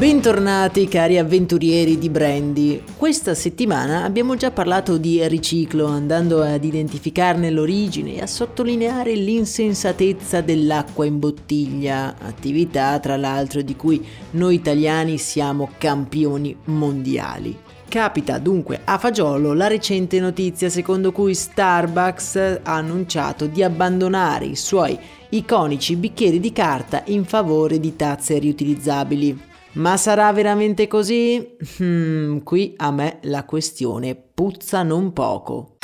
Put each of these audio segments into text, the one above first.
Bentornati cari avventurieri di Brandy. Questa settimana abbiamo già parlato di riciclo, andando ad identificarne l'origine e a sottolineare l'insensatezza dell'acqua in bottiglia, attività tra l'altro di cui noi italiani siamo campioni mondiali. Capita dunque a fagiolo la recente notizia secondo cui Starbucks ha annunciato di abbandonare i suoi iconici bicchieri di carta in favore di tazze riutilizzabili. Ma sarà veramente così? Hmm, qui a me la questione puzza non poco.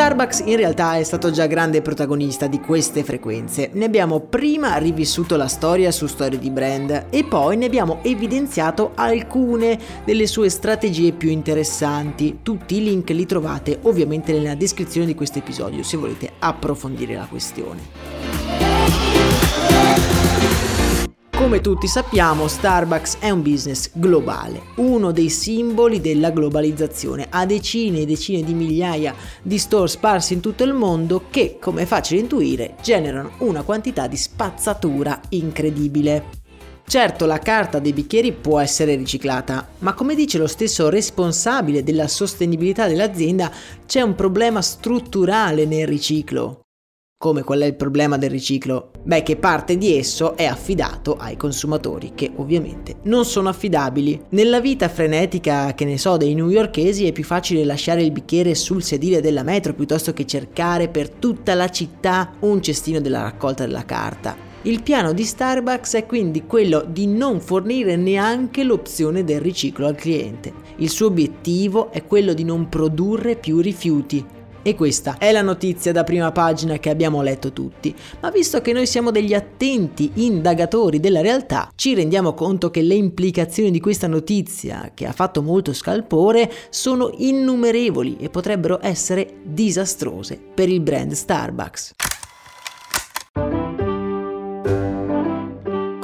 Starbucks in realtà è stato già grande protagonista di queste frequenze. Ne abbiamo prima rivissuto la storia su storie di brand e poi ne abbiamo evidenziato alcune delle sue strategie più interessanti. Tutti i link li trovate ovviamente nella descrizione di questo episodio se volete approfondire la questione. Come tutti sappiamo, Starbucks è un business globale, uno dei simboli della globalizzazione. Ha decine e decine di migliaia di store sparsi in tutto il mondo che, come è facile intuire, generano una quantità di spazzatura incredibile. Certo, la carta dei bicchieri può essere riciclata, ma come dice lo stesso responsabile della sostenibilità dell'azienda, c'è un problema strutturale nel riciclo. Come qual è il problema del riciclo? Beh, che parte di esso è affidato ai consumatori, che ovviamente non sono affidabili. Nella vita frenetica, che ne so, dei newyorkesi è più facile lasciare il bicchiere sul sedile della metro piuttosto che cercare per tutta la città un cestino della raccolta della carta. Il piano di Starbucks è quindi quello di non fornire neanche l'opzione del riciclo al cliente. Il suo obiettivo è quello di non produrre più rifiuti, e questa è la notizia da prima pagina che abbiamo letto tutti, ma visto che noi siamo degli attenti indagatori della realtà, ci rendiamo conto che le implicazioni di questa notizia, che ha fatto molto scalpore, sono innumerevoli e potrebbero essere disastrose per il brand Starbucks.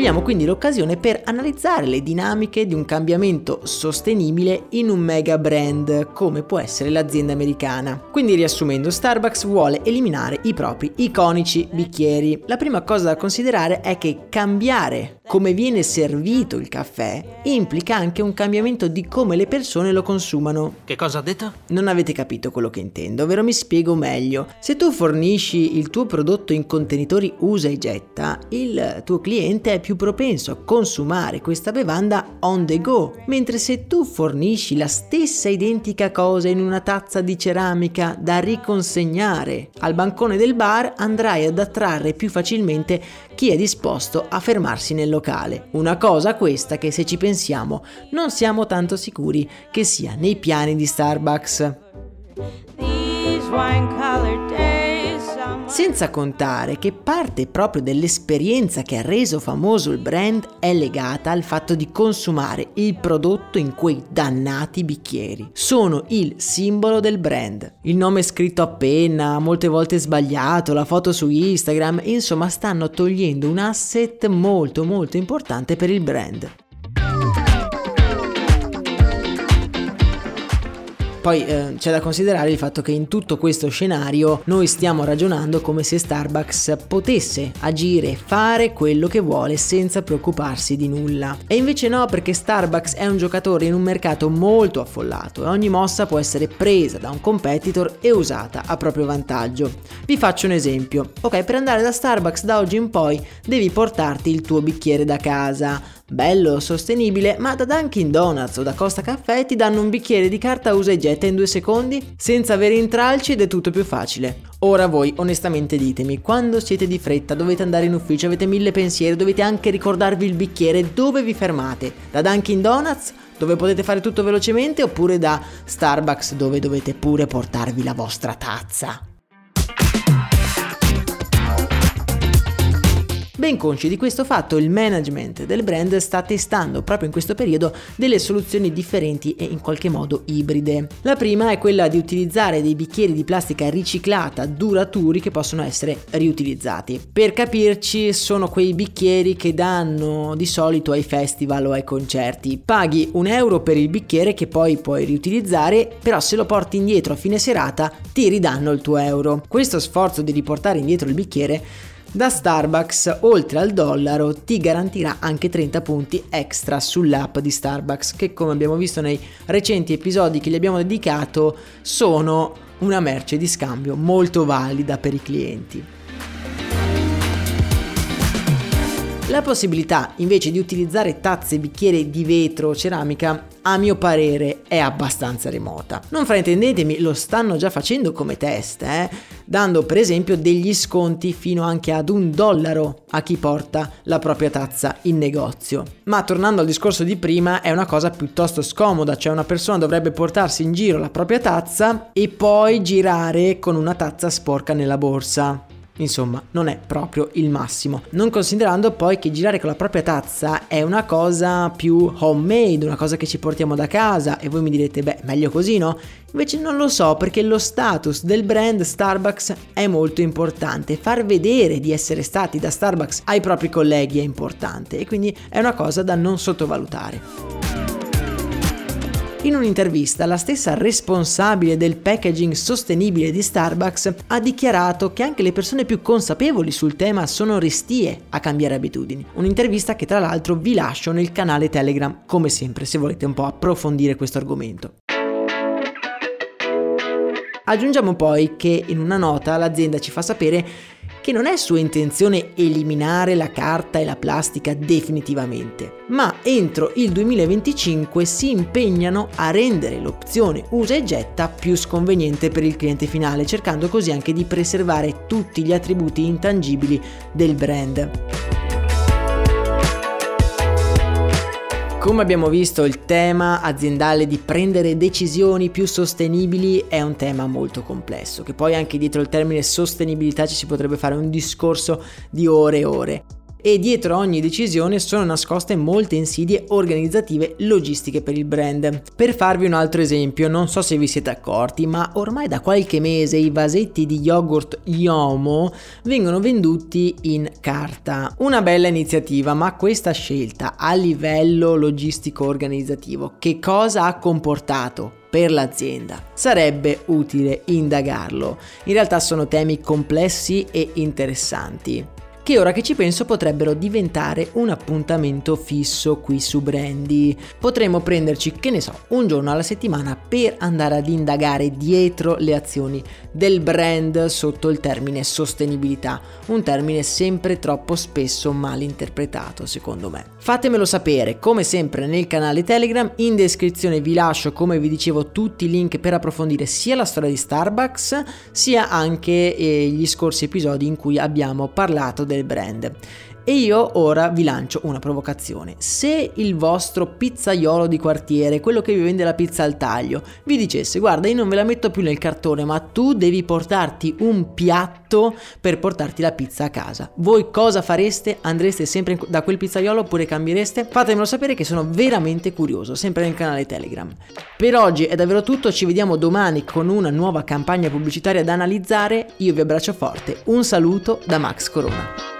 Cogliamo quindi l'occasione per analizzare le dinamiche di un cambiamento sostenibile in un mega brand come può essere l'azienda americana. Quindi riassumendo, Starbucks vuole eliminare i propri iconici bicchieri. La prima cosa da considerare è che cambiare come viene servito il caffè implica anche un cambiamento di come le persone lo consumano. Che cosa ha detto? Non avete capito quello che intendo, ovvero mi spiego meglio. Se tu fornisci il tuo prodotto in contenitori usa e getta, il tuo cliente è più propenso a consumare questa bevanda on the go, mentre se tu fornisci la stessa identica cosa in una tazza di ceramica da riconsegnare al bancone del bar, andrai ad attrarre più facilmente chi è disposto a fermarsi nel locale. Una cosa questa che se ci pensiamo non siamo tanto sicuri che sia nei piani di Starbucks. Senza contare che parte proprio dell'esperienza che ha reso famoso il brand è legata al fatto di consumare il prodotto in quei dannati bicchieri. Sono il simbolo del brand. Il nome scritto a penna, molte volte sbagliato, la foto su Instagram, insomma stanno togliendo un asset molto molto importante per il brand. Poi eh, c'è da considerare il fatto che in tutto questo scenario noi stiamo ragionando come se Starbucks potesse agire, fare quello che vuole senza preoccuparsi di nulla. E invece no, perché Starbucks è un giocatore in un mercato molto affollato e ogni mossa può essere presa da un competitor e usata a proprio vantaggio. Vi faccio un esempio. Ok, per andare da Starbucks da oggi in poi devi portarti il tuo bicchiere da casa Bello, sostenibile, ma da Dunkin' Donuts o da Costa Caffè ti danno un bicchiere di carta usa e getta in due secondi, senza avere intralci ed è tutto più facile. Ora voi, onestamente ditemi, quando siete di fretta, dovete andare in ufficio, avete mille pensieri, dovete anche ricordarvi il bicchiere, dove vi fermate? Da Dunkin' Donuts? Dove potete fare tutto velocemente oppure da Starbucks dove dovete pure portarvi la vostra tazza? Ben consci di questo fatto, il management del brand sta testando proprio in questo periodo delle soluzioni differenti e in qualche modo ibride. La prima è quella di utilizzare dei bicchieri di plastica riciclata duraturi che possono essere riutilizzati. Per capirci, sono quei bicchieri che danno di solito ai festival o ai concerti. Paghi un euro per il bicchiere che poi puoi riutilizzare, però se lo porti indietro a fine serata ti ridanno il tuo euro. Questo sforzo di riportare indietro il bicchiere da Starbucks, oltre al dollaro, ti garantirà anche 30 punti extra sull'app di Starbucks, che come abbiamo visto nei recenti episodi che gli abbiamo dedicato, sono una merce di scambio molto valida per i clienti. La possibilità invece di utilizzare tazze e bicchieri di vetro o ceramica a mio parere è abbastanza remota. Non fraintendetemi, lo stanno già facendo come test, eh? dando per esempio degli sconti fino anche ad un dollaro a chi porta la propria tazza in negozio. Ma tornando al discorso di prima, è una cosa piuttosto scomoda, cioè una persona dovrebbe portarsi in giro la propria tazza e poi girare con una tazza sporca nella borsa. Insomma, non è proprio il massimo. Non considerando poi che girare con la propria tazza è una cosa più homemade, una cosa che ci portiamo da casa e voi mi direte, beh, meglio così, no? Invece non lo so perché lo status del brand Starbucks è molto importante. Far vedere di essere stati da Starbucks ai propri colleghi è importante e quindi è una cosa da non sottovalutare. In un'intervista la stessa responsabile del packaging sostenibile di Starbucks ha dichiarato che anche le persone più consapevoli sul tema sono restie a cambiare abitudini. Un'intervista che tra l'altro vi lascio nel canale Telegram come sempre se volete un po' approfondire questo argomento. Aggiungiamo poi che in una nota l'azienda ci fa sapere che non è sua intenzione eliminare la carta e la plastica definitivamente, ma entro il 2025 si impegnano a rendere l'opzione usa e getta più sconveniente per il cliente finale, cercando così anche di preservare tutti gli attributi intangibili del brand. Come abbiamo visto il tema aziendale di prendere decisioni più sostenibili è un tema molto complesso, che poi anche dietro il termine sostenibilità ci si potrebbe fare un discorso di ore e ore e dietro ogni decisione sono nascoste molte insidie organizzative logistiche per il brand. Per farvi un altro esempio, non so se vi siete accorti, ma ormai da qualche mese i vasetti di yogurt Yomo vengono venduti in carta. Una bella iniziativa, ma questa scelta a livello logistico organizzativo che cosa ha comportato? per l'azienda. Sarebbe utile indagarlo. In realtà sono temi complessi e interessanti che ora che ci penso potrebbero diventare un appuntamento fisso qui su Brandy. Potremmo prenderci, che ne so, un giorno alla settimana per andare ad indagare dietro le azioni del brand sotto il termine sostenibilità, un termine sempre troppo spesso mal interpretato secondo me. Fatemelo sapere, come sempre nel canale Telegram, in descrizione vi lascio come vi dicevo tutti i link per approfondire sia la storia di Starbucks sia anche eh, gli scorsi episodi in cui abbiamo parlato del brand. E io ora vi lancio una provocazione. Se il vostro pizzaiolo di quartiere, quello che vi vende la pizza al taglio, vi dicesse guarda io non ve la metto più nel cartone ma tu devi portarti un piatto per portarti la pizza a casa, voi cosa fareste? Andreste sempre da quel pizzaiolo oppure cambiereste? Fatemelo sapere che sono veramente curioso, sempre nel canale Telegram. Per oggi è davvero tutto, ci vediamo domani con una nuova campagna pubblicitaria da analizzare, io vi abbraccio forte, un saluto da Max Corona.